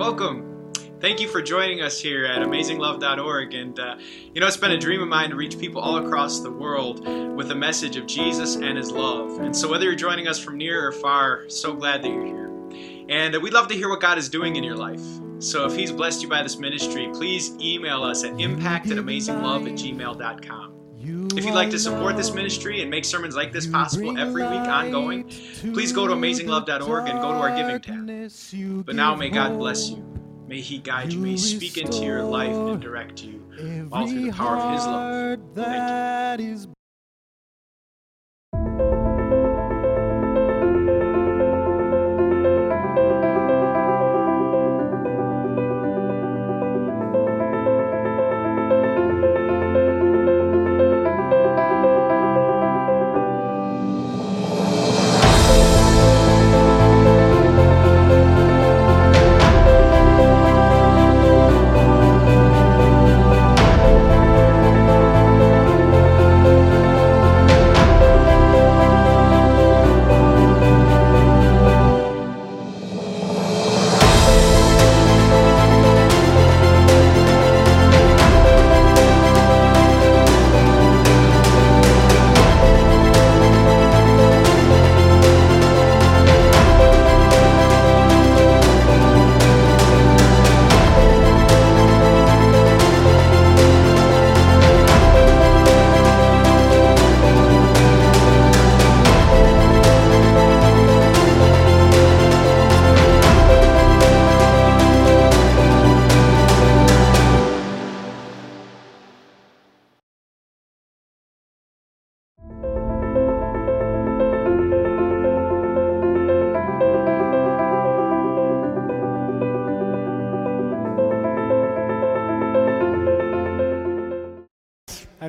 welcome. Thank you for joining us here at AmazingLove.org. And, uh, you know, it's been a dream of mine to reach people all across the world with a message of Jesus and His love. And so, whether you're joining us from near or far, so glad that you're here. And uh, we'd love to hear what God is doing in your life. So, if He's blessed you by this ministry, please email us at impact at amazinglove at gmail.com. If you'd like to support this ministry and make sermons like this possible every week ongoing, please go to amazinglove.org and go to our giving tab. But now may God bless you. May He guide you. May He speak into your life and direct you all through the power of His love. Thank you.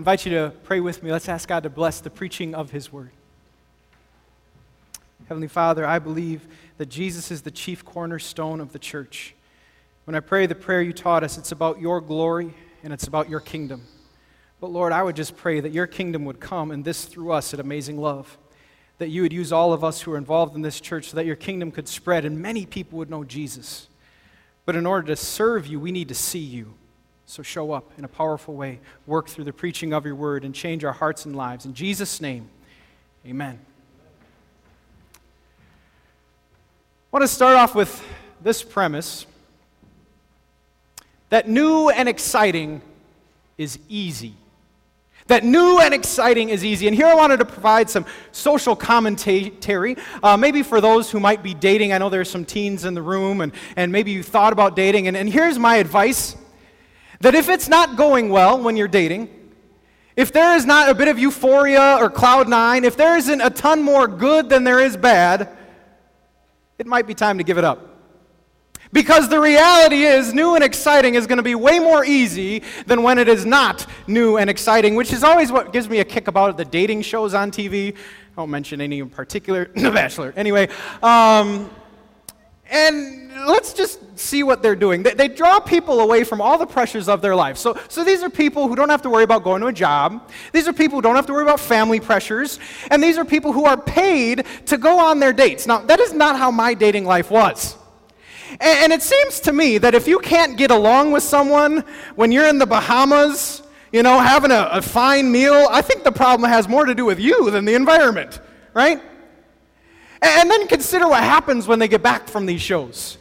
Invite you to pray with me. Let's ask God to bless the preaching of His word. Heavenly Father, I believe that Jesus is the chief cornerstone of the church. When I pray the prayer you taught us, it's about your glory and it's about your kingdom. But Lord, I would just pray that your kingdom would come and this through us at Amazing Love. That you would use all of us who are involved in this church so that your kingdom could spread and many people would know Jesus. But in order to serve you, we need to see you. So show up in a powerful way, work through the preaching of your word, and change our hearts and lives. In Jesus' name, amen. I want to start off with this premise that new and exciting is easy. That new and exciting is easy. And here I wanted to provide some social commentary, uh, maybe for those who might be dating. I know there's some teens in the room, and, and maybe you thought about dating. And, and here's my advice that if it's not going well when you're dating, if there is not a bit of euphoria or cloud nine, if there isn't a ton more good than there is bad, it might be time to give it up. Because the reality is, new and exciting is going to be way more easy than when it is not new and exciting, which is always what gives me a kick about the dating shows on TV. I won't mention any in particular, The Bachelor. Anyway, um, and let's just see what they're doing. They, they, draw people away from all the pressures of their life. So, so these are people who don't have to worry about going to a job. These are people who don't have to worry about family pressures. And these are people who are paid to go on their dates. Now, that is not how my dating life was. And, and it seems to me that if you can't get along with someone when you're in the Bahamas, you know, having a, a fine meal, I think the problem has more to do with you than the environment, right? And then consider what happens when they get back from these shows.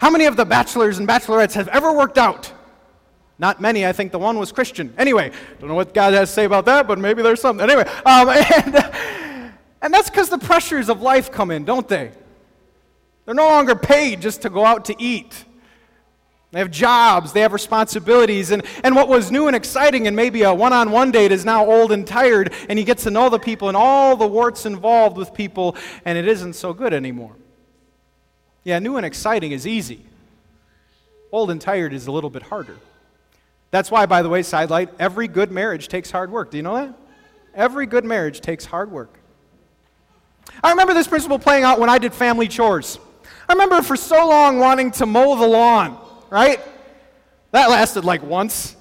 How many of the bachelors and bachelorettes have ever worked out? Not many. I think the one was Christian. Anyway, don't know what God has to say about that, but maybe there's something. Anyway, um, and, and that's because the pressures of life come in, don't they? They're no longer paid just to go out to eat. They have jobs, they have responsibilities, and, and what was new and exciting and maybe a one on one date is now old and tired, and he gets to know the people and all the warts involved with people, and it isn't so good anymore. Yeah, new and exciting is easy, old and tired is a little bit harder. That's why, by the way, sidelight, every good marriage takes hard work. Do you know that? Every good marriage takes hard work. I remember this principle playing out when I did family chores. I remember for so long wanting to mow the lawn right? That lasted like once.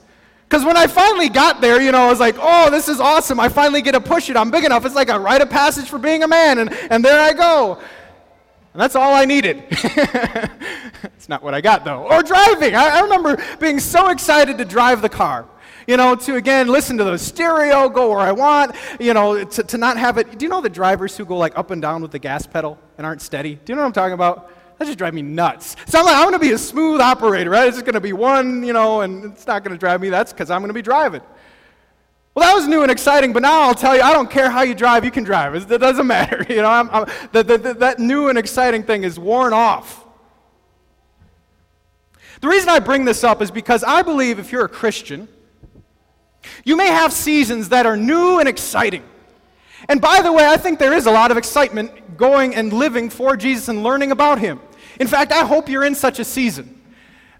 Because when I finally got there, you know, I was like, oh, this is awesome. I finally get to push it. I'm big enough. It's like a rite of passage for being a man. And, and there I go. And that's all I needed. It's not what I got, though. Or driving. I, I remember being so excited to drive the car you know, to again listen to the stereo, go where I want, you know, to, to not have it. Do you know the drivers who go like up and down with the gas pedal and aren't steady? Do you know what I'm talking about? That just drive me nuts. So I'm like, I'm going to be a smooth operator, right? It's just going to be one, you know, and it's not going to drive me. That's because I'm going to be driving. Well, that was new and exciting, but now I'll tell you, I don't care how you drive, you can drive. It doesn't matter. You know, I'm, I'm, the, the, the, that new and exciting thing is worn off. The reason I bring this up is because I believe if you're a Christian, you may have seasons that are new and exciting. And by the way, I think there is a lot of excitement going and living for Jesus and learning about Him. In fact, I hope you're in such a season.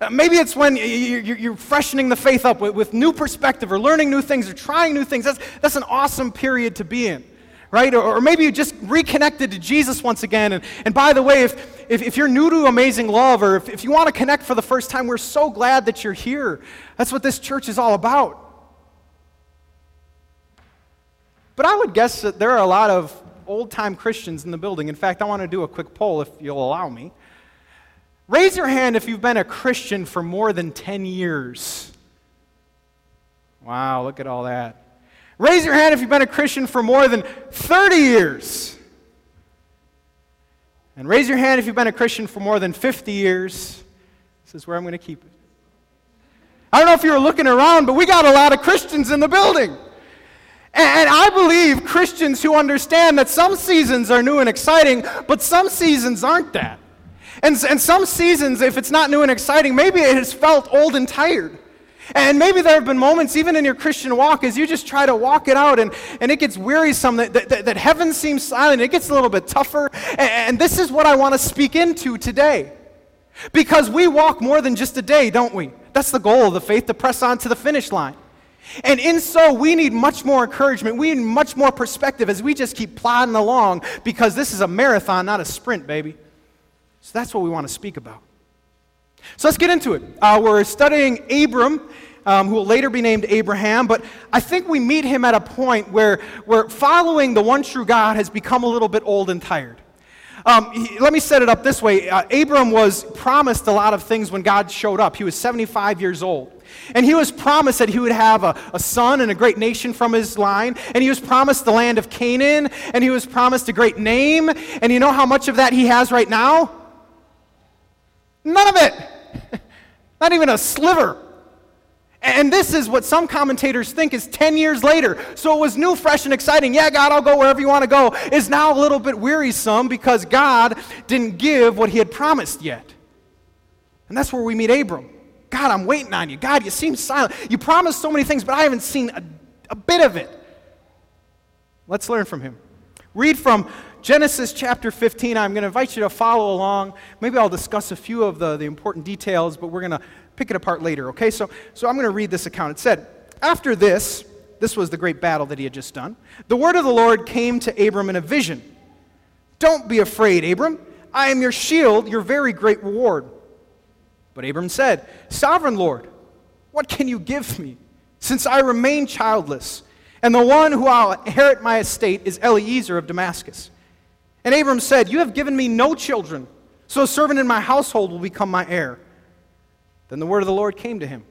Uh, maybe it's when you're freshening the faith up with new perspective or learning new things or trying new things. That's, that's an awesome period to be in right? Or, or, maybe you just reconnected to Jesus once again. And, and by the way, if, if, if you're new to Amazing Love or if, if you want to connect for the first time, we're so glad that you're here. That's what this church is all about. But I would guess that there are a lot of old time Christians in the building. In fact, I want to do a quick poll if you'll allow me. Raise your hand if you've been a Christian for more than 10 years. Wow, look at all that. Raise your hand if you've been a Christian for more than 30 years. And raise your hand if you've been a Christian for more than 50 years. This is where I'm going to keep it. I don't know if you were looking around, but we got a lot of Christians in the building. And I believe Christians who understand that some seasons are new and exciting, but some seasons aren't that. And, and some seasons, if it's not new and exciting, maybe it has felt old and tired. And maybe there have been moments, even in your Christian walk, as you just try to walk it out and, and it gets wearisome, that, that, that heaven seems silent, it gets a little bit tougher. And, and this is what I want to speak into today. Because we walk more than just a day, don't we? That's the goal of the faith, to press on to the finish line. And in so, we need much more encouragement. We need much more perspective as we just keep plodding along because this is a marathon, not a sprint, baby. So that's what we want to speak about. So let's get into it. Uh, we're studying Abram, um, who will later be named Abraham, but I think we meet him at a point where, where following the one true God has become a little bit old and tired. Um, he, let me set it up this way. Uh, Abram was promised a lot of things when God showed up. He was 75 years old. And he was promised that he would have a, a, son and a great nation from his line. And he was promised the land of Canaan. And he was promised a great name. And you know how much of that he has right now? None of it. Not even a sliver. And this is what some commentators think is 10 years later. So it was new, fresh, and exciting. Yeah, God, I'll go wherever you want to go. Is now a little bit wearisome because God didn't give what he had promised yet. And that's where we meet Abram. God, I'm waiting on you. God, you seem silent. You promised so many things, but I haven't seen a, a bit of it. Let's learn from him. Read from Genesis chapter 15. I'm going to invite you to follow along. Maybe I'll discuss a few of the, the important details, but we're going to pick it apart later, okay? So, so I'm going to read this account. It said, After this, this was the great battle that he had just done, the word of the Lord came to Abram in a vision. Don't be afraid, Abram. I am your shield, your very great reward. But Abram said, Sovereign Lord, what can you give me, since I remain childless? And the one who I'll inherit my estate is Eliezer of Damascus. And Abram said, You have given me no children, so a servant in my household will become my heir. Then the word of the Lord came to him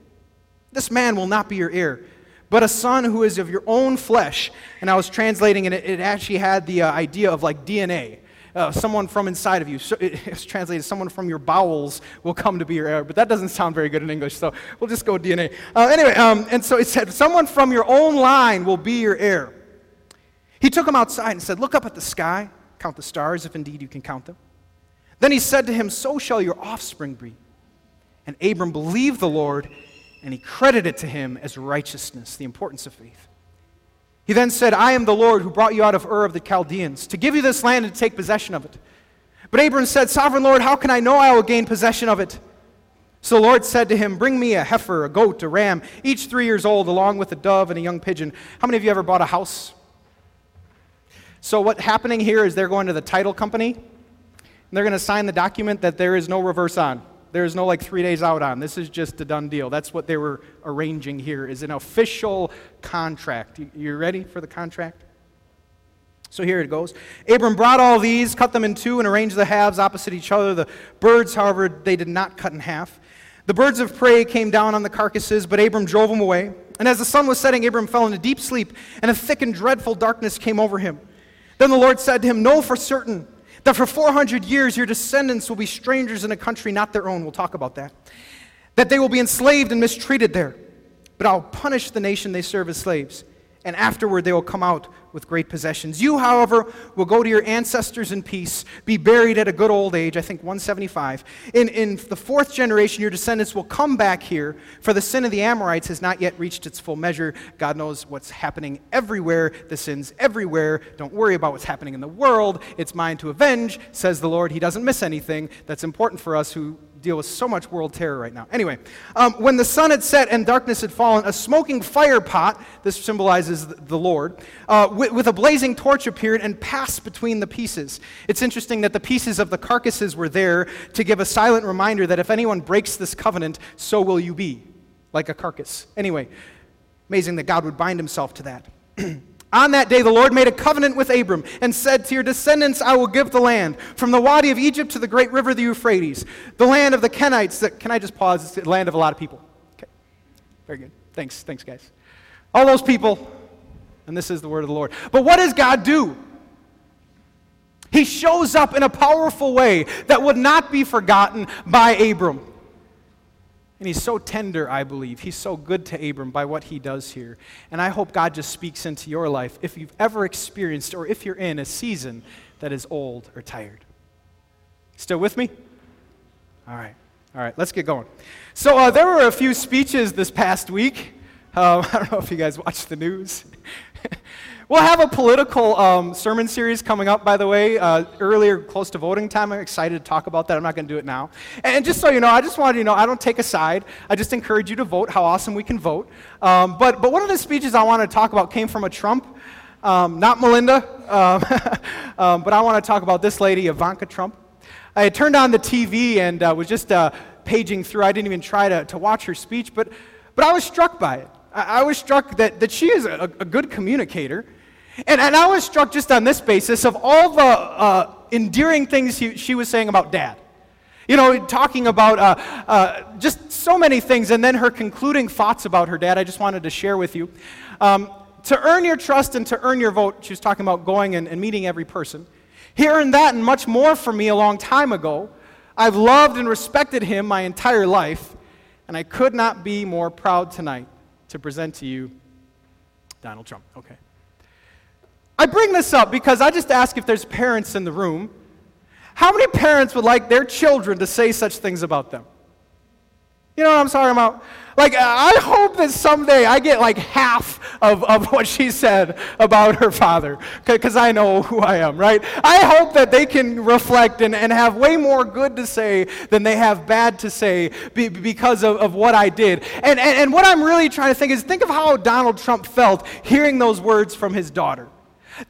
This man will not be your heir, but a son who is of your own flesh. And I was translating, and it, it actually had the uh, idea of like DNA. Uh, someone from inside of you. So it, it's translated, someone from your bowels will come to be your heir. But that doesn't sound very good in English, so we'll just go DNA. Uh, anyway, um, and so it said, someone from your own line will be your heir. He took him outside and said, Look up at the sky Count the stars, if indeed you can count them. Then he said to him, So shall your offspring be. And Abram believed the Lord, and he credited it to him as righteousness, the importance of faith. He then said, I am the Lord who brought you out of Ur of the Chaldeans, to give you this land and to take possession of it. But Abram said, Sovereign Lord, how can I know I will gain possession of it? So the Lord said to him, Bring me a heifer, a goat, a ram, each three years old, along with a dove and a young pigeon. How many of you ever bought a house? So, what's happening here is they're going to the title company, and they're going to sign the document that there is no reverse on. There is no like three days out on. This is just a done deal. That's what they were arranging here, is an official contract. You ready for the contract? So here it goes. Abram brought all these, cut them in two, and arranged the halves opposite each other. The birds, however, they did not cut in half. The birds of prey came down on the carcasses, but Abram drove them away. And as the sun was setting, Abram fell into deep sleep, and a thick and dreadful darkness came over him. Then the Lord said to him, Know for certain that for 400 years your descendants will be strangers in a country not their own. We'll talk about that. That they will be enslaved and mistreated there. But I'll punish the nation they serve as slaves and afterward they will come out with great possessions. You, however, will go to your ancestors in peace, be buried at a good old age, I think 175. In, in the fourth generation, your descendants will come back here, for the sin of the Amorites has not yet reached its full measure. God knows what's happening everywhere, the sin's everywhere. Don't worry about what's happening in the world. It's mine to avenge, says the Lord. He doesn't miss anything. That's important for us who deal with so much world terror right now. Anyway, um, when the sun had set and darkness had fallen, a smoking fire pot, this symbolizes the Lord, uh, with, with, a blazing torch appeared and passed between the pieces. It's interesting that the pieces of the carcasses were there to give a silent reminder that if anyone breaks this covenant, so will you be, like a carcass. Anyway, amazing that God would bind himself to that. On that day, the Lord made a covenant with Abram and said, To your descendants I will give the land, from the Wadi of Egypt to the great river, the Euphrates, the land of the Kenites. Can I just pause? It's the land of a lot of people. Okay. Very good. Thanks. Thanks, guys. All those people, and this is the word of the Lord. But what does God do? He shows up in a powerful way that would not be forgotten by Abram. And he's so tender, I believe. He's so good to Abram by what he does here. And I hope God just speaks into your life if you've ever experienced or if you're in a season that is old or tired. Still with me? All right. All right, let's get going. So, uh, there were a few speeches this past week. Um, I don't know if you guys watched the news. We'll have a political um, sermon series coming up, by the way, uh, earlier, close to voting time. I'm excited to talk about that. I'm not going to do it now. And just so you know, I just wanted you to know I don't take a side. I just encourage you to vote, how awesome we can vote. Um, but, but one of the speeches I want to talk about came from a Trump, um, not Melinda, um, um, but I want to talk about this lady, Ivanka Trump. I had turned on the TV and uh, was just uh, paging through. I didn't even try to, to watch her speech, but, but I was struck by it. I, I was struck that, that she is a, a good communicator. And, and I was struck just on this basis of all the uh, endearing things he, she was saying about dad. You know, talking about uh, uh, just so many things, and then her concluding thoughts about her dad, I just wanted to share with you. Um, to earn your trust and to earn your vote, she was talking about going and, and meeting every person. He earned that and much more from me a long time ago, I've loved and respected him my entire life, and I could not be more proud tonight to present to you Donald Trump. Okay. I bring this up because I just ask if there's parents in the room. How many parents would like their children to say such things about them? You know what I'm talking about? Like, I hope that someday I get like half of, of what she said about her father, because I know who I am, right? I hope that they can reflect and, and have way more good to say than they have bad to say be, because of, of what I did. And, and, and what I'm really trying to think is think of how Donald Trump felt hearing those words from his daughter.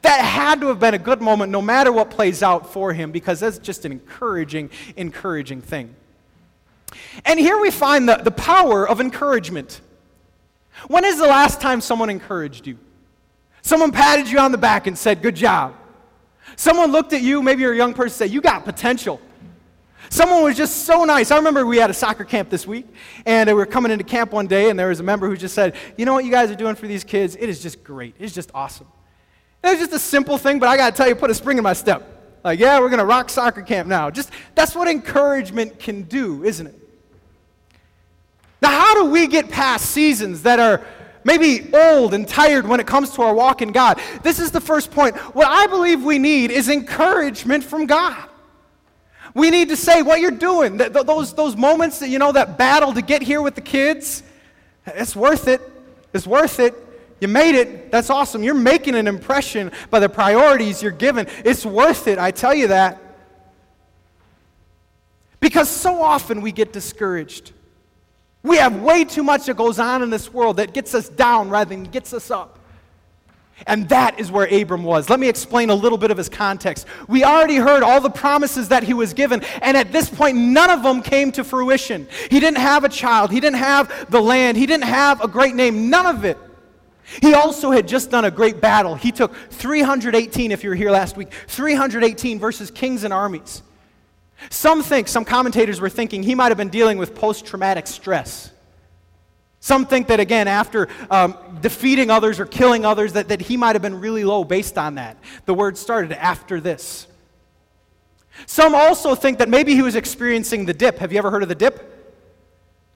That had to have been a good moment no matter what plays out for him because that's just an encouraging, encouraging thing. And here we find the, the power of encouragement. When is the last time someone encouraged you? Someone patted you on the back and said, Good job. Someone looked at you, maybe you're a young person, said, You got potential. Someone was just so nice. I remember we had a soccer camp this week, and we were coming into camp one day, and there was a member who just said, You know what you guys are doing for these kids? It is just great. It's just awesome. It was just a simple thing, but I got to tell you, put a spring in my step. Like, yeah, we're going to rock soccer camp now. Just that's what encouragement can do, isn't it? Now, how do we get past seasons that are maybe old and tired when it comes to our walk in God? This is the first point. What I believe we need is encouragement from God. We need to say what you're doing. those, those moments that, you know, that battle to get here with the kids, it's worth it. It's worth it. You made it. That's awesome. You're making an impression by the priorities you're given. It's worth it, I tell you that. Because so often we get discouraged. We have way too much that goes on in this world that gets us down rather than gets us up. And that is where Abram was. Let me explain a little bit of his context. We already heard all the promises that he was given, and at this point, none of them came to fruition. He didn't have a child, he didn't have the land, he didn't have a great name, none of it. He also had just done a great battle. He took 318, if you were here last week, 318 versus kings and armies. Some think, some commentators were thinking he might have been dealing with post traumatic stress. Some think that, again, after um, defeating others or killing others, that, that he might have been really low based on that. The word started after this. Some also think that maybe he was experiencing the dip. Have you ever heard of the dip?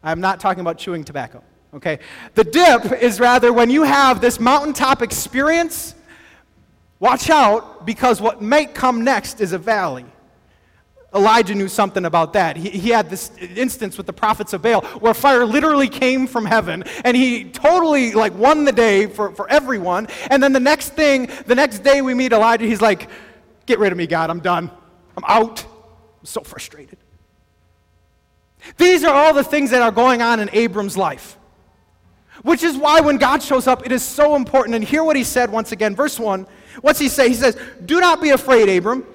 I'm not talking about chewing tobacco, okay? The dip is rather when you have this mountaintop experience, watch out because what may come next is a valley. Elijah knew something about that. He, he, had this instance with the prophets of Baal where fire literally came from heaven and he totally like won the day for, for everyone. And then the next thing, the next day we meet Elijah, he's like, Get rid of me, God, I'm done. I'm out. I'm so frustrated. These are all the things that are going on in Abram's life. Which is why when God shows up, it is so important. And hear what he said once again. Verse 1. What's he say? He says, Do not be afraid, Abram.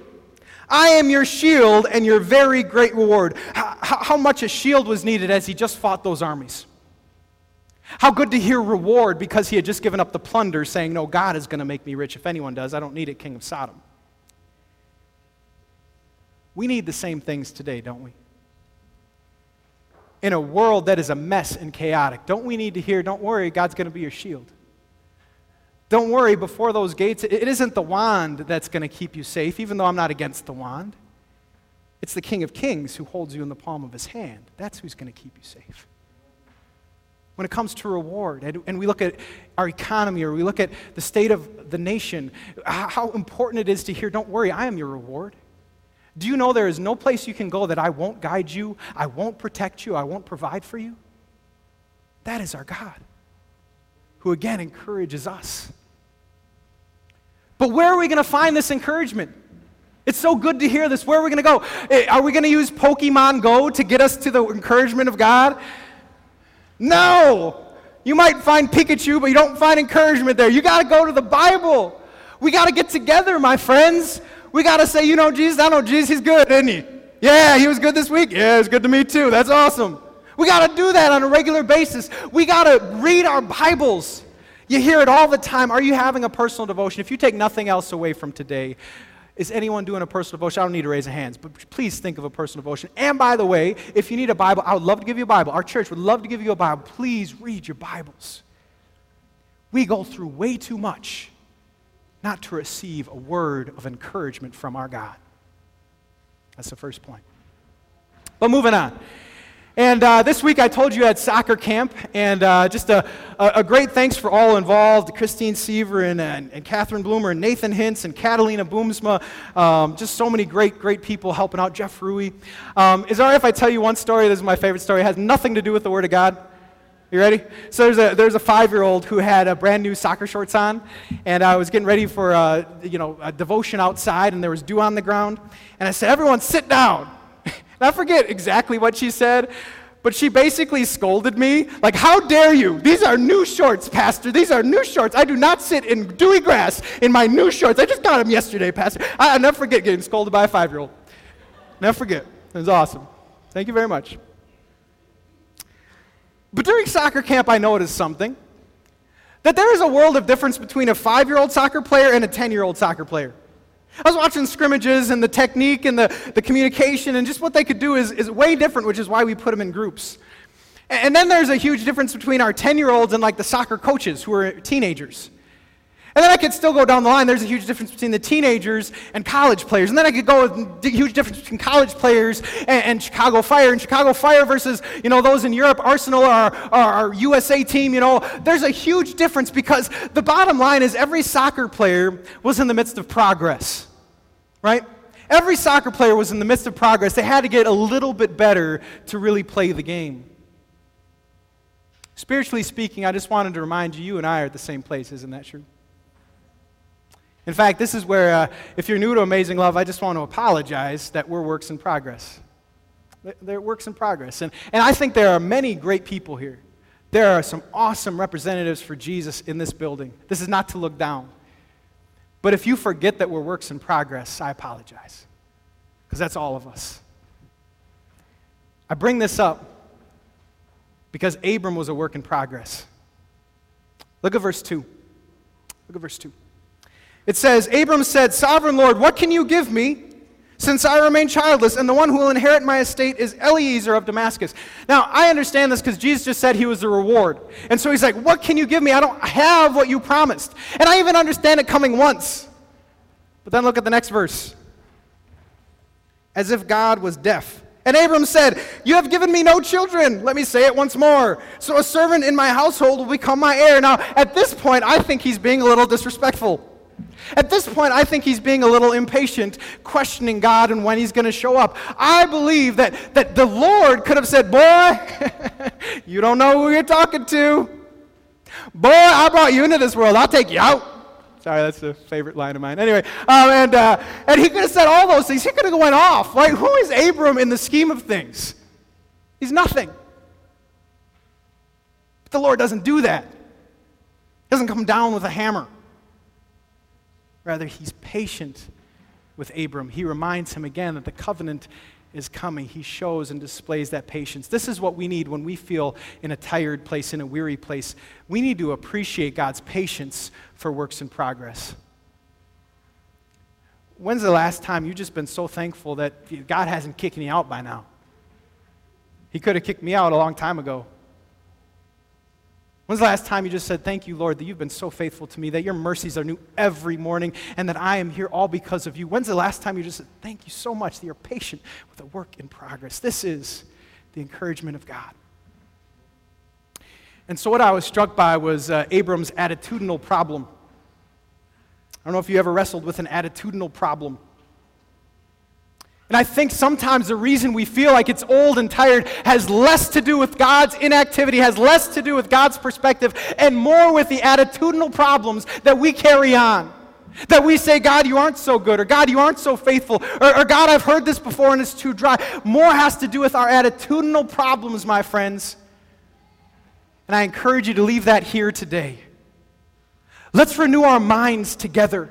I am your shield and your very great reward. How, how, much a shield was needed as he just fought those armies. How good to hear reward because he had just given up the plunder, saying, No, God is going to make me rich. If anyone does, I don't need it, King of Sodom. We need the same things today, don't we? In a world that is a mess and chaotic, don't we need to hear, Don't worry, God's going to be your shield? Don't worry, before those gates, it isn't the wand that's going to keep you safe, even though I'm not against the wand. It's the King of Kings who holds you in the palm of his hand. That's who's going to keep you safe. When it comes to reward, and we look at our economy or we look at the state of the nation, how important it is to hear, don't worry, I am your reward. Do you know there is no place you can go that I won't guide you, I won't protect you, I won't provide for you? That is our God, who again encourages us. But where are we going to find this encouragement? It's so good to hear this. Where are we going to go? Eh, are we going to use Pokemon Go to get us to the encouragement of God? No. You might find Pikachu, but you don't find encouragement there. You got to go to the Bible. We got to get together, my friends. We got to say, you know, Jesus, I know Jesus, he's good, isn't he? Yeah, he was good this week. Yeah, it's good to me too. That's awesome. We got to do that on a regular basis. We got to read our Bibles. You hear it all the time. Are you having a personal devotion? If you take nothing else away from today, is anyone doing a personal devotion? I don't need to raise hands, but please think of a personal devotion. And by the way, if you need a Bible, I would love to give you a Bible. Our church would love to give you a Bible. Please read your Bibles. We go through way too much not to receive a word of encouragement from our God. That's the first point. But moving on. And uh, this week I told you at soccer camp, and uh, just a, a, great thanks for all involved Christine Seaver and, and, and Catherine Bloomer and Nathan Hintz and Catalina Boomsma. Um, just so many great, great people helping out. Jeff Rui. Um, is it all right if I tell you one story? This is my favorite story. It has nothing to do with the Word of God. You ready? So there's a, there's a five-year-old who had a brand new soccer shorts on, and I was getting ready for a, you know, a devotion outside, and there was dew on the ground. And I said, everyone sit down. And I forget exactly what she said, but she basically scolded me. Like, how dare you? These are new shorts, Pastor. These are new shorts. I do not sit in dewy grass in my new shorts. I just got them yesterday, Pastor. I, never forget getting scolded by a five year old. Never forget. It was awesome. Thank you very much. But during soccer camp, I noticed something that there is a world of difference between a five year old soccer player and a 10 year old soccer player. I was watching scrimmages and the technique and the, the communication, and just what they could do is, is way different, which is why we put them in groups. And, and then there's a huge difference between our 10 year olds and like the soccer coaches who are teenagers. And then I could still go down the line. There's a huge difference between the teenagers and college players. And then I could go with huge difference between college players and, and Chicago Fire. And Chicago Fire versus, you know, those in Europe, Arsenal or our USA team, you know. There's a huge difference because the bottom line is every soccer player was in the midst of progress, right? Every soccer player was in the midst of progress. They had to get a little bit better to really play the game. Spiritually speaking, I just wanted to remind you, you and I are at the same place, isn't that true? In fact, this is where, uh, if you're new to Amazing Love, I just want to apologize that we're works in progress. They're works in progress. And, and I think there are many great people here. There are some awesome representatives for Jesus in this building. This is not to look down. But if you forget that we're works in progress, I apologize. Because that's all of us. I bring this up because Abram was a work in progress. Look at verse 2. Look at verse 2. It says, Abram said, Sovereign Lord, what can you give me since I remain childless, and the one who will inherit my estate is Eliezer of Damascus. Now, I understand this because Jesus just said he was the reward. And so he's like, What can you give me? I don't have what you promised. And I even understand it coming once. But then look at the next verse. As if God was deaf. And Abram said, You have given me no children. Let me say it once more. So a servant in my household will become my heir. Now, at this point, I think he's being a little disrespectful. At this point, I think he's being a little impatient, questioning God and when he's going to show up. I believe that, that the Lord could have said, Boy, you don't know who you're talking to. Boy, I brought you into this world. I'll take you out. Sorry, that's a favorite line of mine. Anyway, um, and, uh, and he could have said all those things. He could have went off. Like, who is Abram in the scheme of things? He's nothing. But the Lord doesn't do that. He doesn't come down with a hammer. Rather, he's patient with Abram. He reminds him again that the covenant is coming. He shows and displays that patience. This is what we need when we feel in a tired place, in a weary place. We need to appreciate God's patience for works in progress. When's the last time you've just been so thankful that God hasn't kicked me out by now? He could have kicked me out a long time ago. When's the last time you just said, Thank you, Lord, that you've been so faithful to me, that your mercies are new every morning, and that I am here all because of you? When's the last time you just said, Thank you so much that you're patient with a work in progress? This is the encouragement of God. And so, what I was struck by was uh, Abram's attitudinal problem. I don't know if you ever wrestled with an attitudinal problem. And I think sometimes the reason we feel like it's old and tired has less to do with God's inactivity, has less to do with God's perspective, and more with the attitudinal problems that we carry on. That we say, God, you aren't so good, or God, you aren't so faithful, or, or God, I've heard this before and it's too dry. More has to do with our attitudinal problems, my friends. And I encourage you to leave that here today. Let's renew our minds together.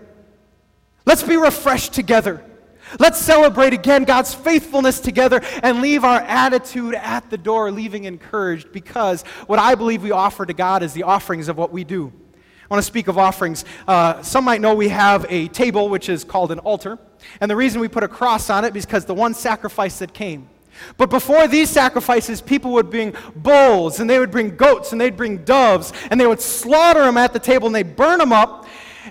Let's be refreshed together. Let's celebrate again God's faithfulness together and leave our attitude at the door, leaving encouraged, because what I believe we offer to God is the offerings of what we do. I want to speak of offerings. Uh, some might know we have a table which is called an altar, and the reason we put a cross on it is because the one sacrifice that came. But before these sacrifices, people would bring bulls, and they would bring goats, and they'd bring doves, and they would slaughter them at the table, and they'd burn them up,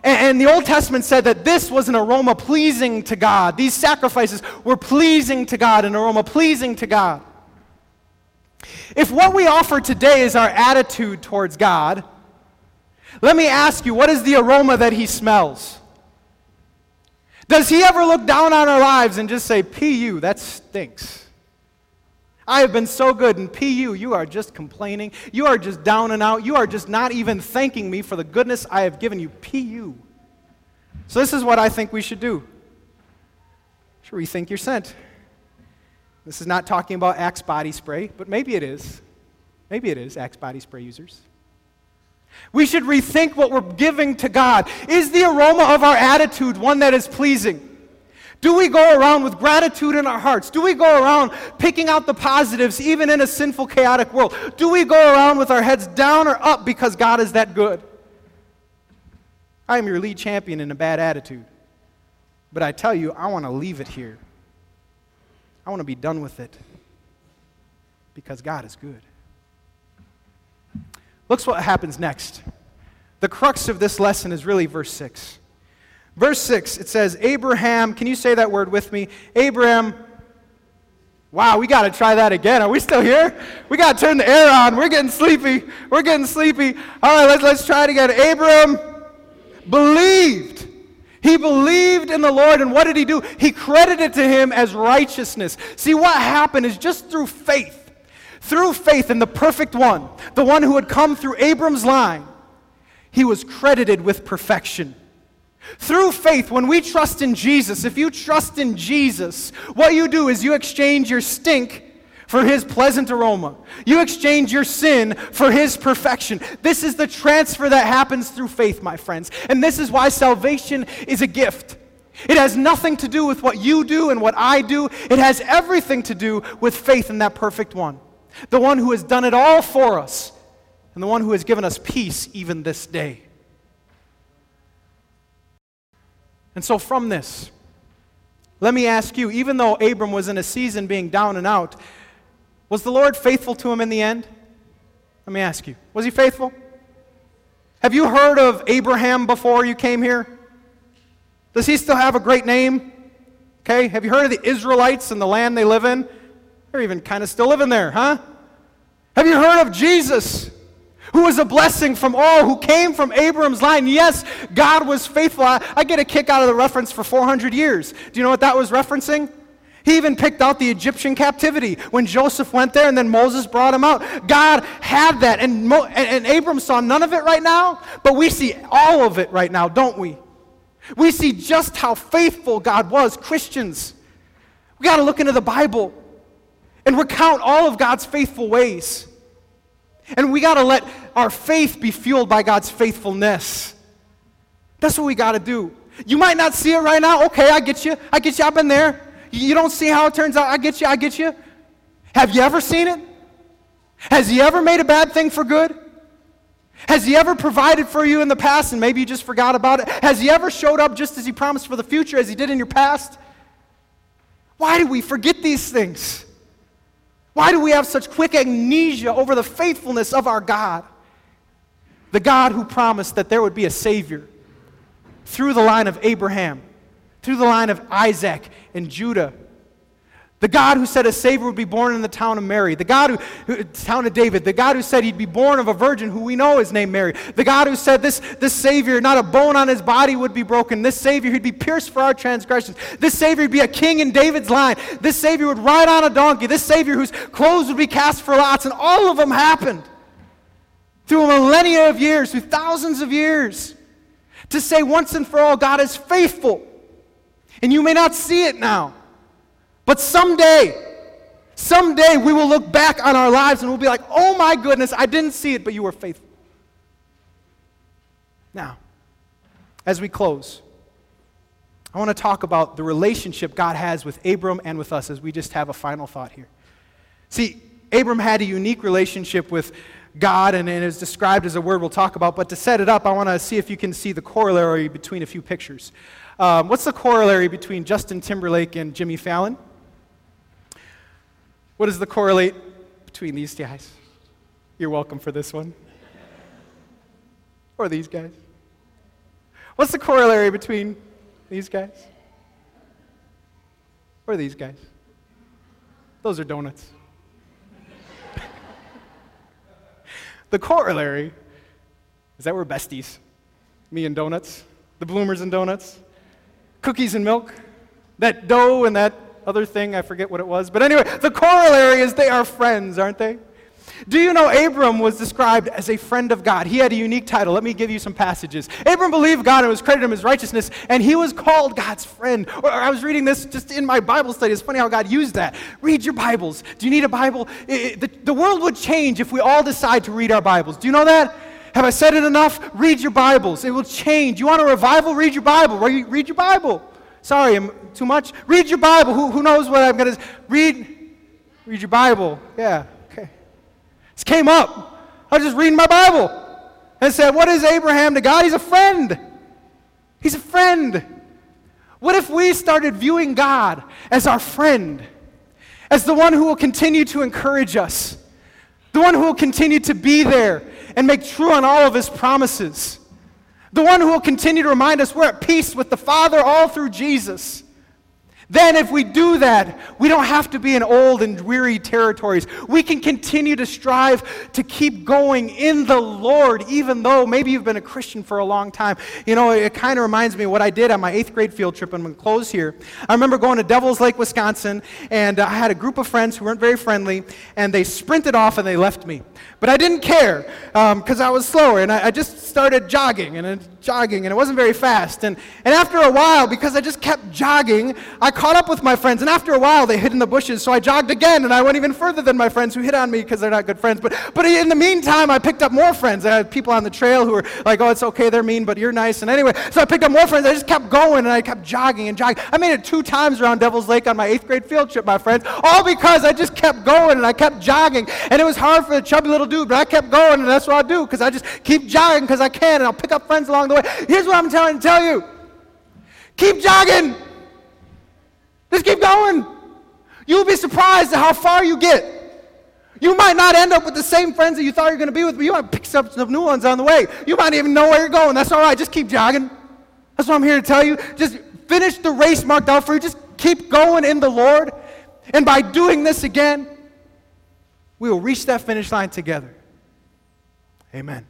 and, the Old Testament said that this was an aroma pleasing to God. These sacrifices were pleasing to God, an aroma pleasing to God. If what we offer today is our attitude towards God, let me ask you, what is the aroma that He smells? Does He ever look down on our lives and just say, P.U., that stinks? I have been so good. And PU, you are just complaining. You are just down and out. You are just not even thanking me for the goodness I have given you. PU. So, this is what I think we should do. Should rethink your scent. This is not talking about Axe body spray, but maybe it is. Maybe it is, Axe body spray users. We should rethink what we're giving to God. Is the aroma of our attitude one that is pleasing? Do we go around with gratitude in our hearts? Do we go around picking out the positives even in a sinful, chaotic world? Do we go around with our heads down or up because God is that good? I am your lead champion in a bad attitude. But I tell you, I want to leave it here. I want to be done with it because God is good. Look what happens next. The crux of this lesson is really verse 6. Verse 6, it says, Abraham, can you say that word with me? Abraham, wow, we got to try that again. Are we still here? We got to turn the air on. We're getting sleepy. We're getting sleepy. All right, let's, let's try it again. Abraham believed. He believed in the Lord, and what did he do? He credited to him as righteousness. See, what happened is just through faith, through faith in the perfect one, the one who had come through Abram's line, he was credited with perfection. Through faith, when we trust in Jesus, if you trust in Jesus, what you do is you exchange your stink for his pleasant aroma. You exchange your sin for his perfection. This is the transfer that happens through faith, my friends. And this is why salvation is a gift. It has nothing to do with what you do and what I do, it has everything to do with faith in that perfect one, the one who has done it all for us and the one who has given us peace even this day. And so, from this, let me ask you even though Abram was in a season being down and out, was the Lord faithful to him in the end? Let me ask you, was he faithful? Have you heard of Abraham before you came here? Does he still have a great name? Okay, have you heard of the Israelites and the land they live in? They're even kind of still living there, huh? Have you heard of Jesus, who was a blessing from all, who came from Abram's line? Yes, God was faithful. I, I get a kick out of the reference for 400 years. Do you know what that was referencing? He even picked out the Egyptian captivity when Joseph went there and then Moses brought him out. God had that, and, Mo, and, and Abram saw none of it right now, but we see all of it right now, don't we? We see just how faithful God was. Christians, we got to look into the Bible and recount all of God's faithful ways. And we got to let our faith be fueled by God's faithfulness. That's what we got to do. You might not see it right now. Okay, I get you. I get you. I've been there. You don't see how it turns out. I get you. I get you. Have you ever seen it? Has He ever made a bad thing for good? Has He ever provided for you in the past and maybe you just forgot about it? Has He ever showed up just as He promised for the future as He did in your past? Why do we forget these things? Why do we have such quick amnesia over the faithfulness of our God? The God who promised that there would be a Savior through the line of Abraham, through the line of Isaac and Judah the God who said a Savior would be born in the town of Mary. The God who, who, town of David. The God who said he'd be born of a virgin who we know is named Mary. The God who said this, this Savior, not a bone on his body would be broken. This Savior, he'd be pierced for our transgressions. This Savior would be a king in David's line. This Savior would ride on a donkey. This Savior whose clothes would be cast for lots. And all of them happened through a millennia of years, through thousands of years. To say once and for all, God is faithful. And you may not see it now. But someday, someday we will look back on our lives and we'll be like, oh my goodness, I didn't see it, but you were faithful. Now, as we close, I want to talk about the relationship God has with Abram and with us as we just have a final thought here. See, Abram had a unique relationship with God, and and is described as a word we'll talk about. But to set it up, I want to see if you can see the corollary between a few pictures. Um, what's the corollary between Justin Timberlake and Jimmy Fallon? What is the correlate between these guys? You're welcome for this one. Or these guys. What's the corollary between these guys? Or these guys? Those are donuts. The corollary is that we're besties. Me and donuts, the bloomers and donuts, cookies and milk, that dough and that other thing, I forget what it was. But anyway, the corollary is they are friends, aren't they? Do you know Abram was described as a friend of God? He had a unique title. Let me give you some passages. Abram believed God and was credited him his righteousness, and he was called God's friend. Or I was reading this just in my Bible study. It's funny how God used that. Read your Bibles. Do you need a Bible? The, the world would change if we all decide to read our Bibles. Do you know that? Have I said it enough? Read your Bibles. It will change. You want a revival? Read your Bible. Read your Bible. Sorry, I'm too much. Read your Bible. Who, who knows what I'm going to read? Read your Bible. Yeah, okay. This came up. I was just reading my Bible and said, What is Abraham to God? He's a friend. He's a friend. What if we started viewing God as our friend, as the one who will continue to encourage us, the one who will continue to be there and make true on all of his promises? The one who will continue to remind us we're at peace with the Father all through Jesus. Then, if we do that, we don't have to be in old and weary territories. We can continue to strive to keep going in the Lord, even though maybe you've been a Christian for a long time. You know, it kind of reminds me of what I did on my eighth grade field trip. I'm going to close here. I remember going to Devil's Lake, Wisconsin, and I had a group of friends who weren't very friendly, and they sprinted off and they left me. But I didn't care because um, I was slower, and I, I just started jogging, and it, jogging, and it wasn't very fast. And, and after a while, because I just kept jogging, I caught up with my friends. And after a while, they hid in the bushes, so I jogged again, and I went even further than my friends who hit on me because they're not good friends. But, but in the meantime, I picked up more friends. I had people on the trail who were like, oh, it's okay, they're mean, but you're nice. And anyway, so I picked up more friends. I just kept going, and I kept jogging and jogging. I made it two times around Devil's Lake on my eighth grade field trip, my friends, all because I just kept going and I kept jogging. And it was hard for the chubby little dude, but I kept going, and that's what I do because I just keep jogging because I can, and I'll pick up friends along the way. Here's what I'm trying to tell you keep jogging. Just keep going. You'll be surprised at how far you get. You might not end up with the same friends that you thought you were going to be with, but you might pick up some new ones on the way. You might even know where you're going. That's all right. Just keep jogging. That's what I'm here to tell you. Just finish the race marked out for you. Just keep going in the Lord. And by doing this again, we will reach that finish line together. Amen.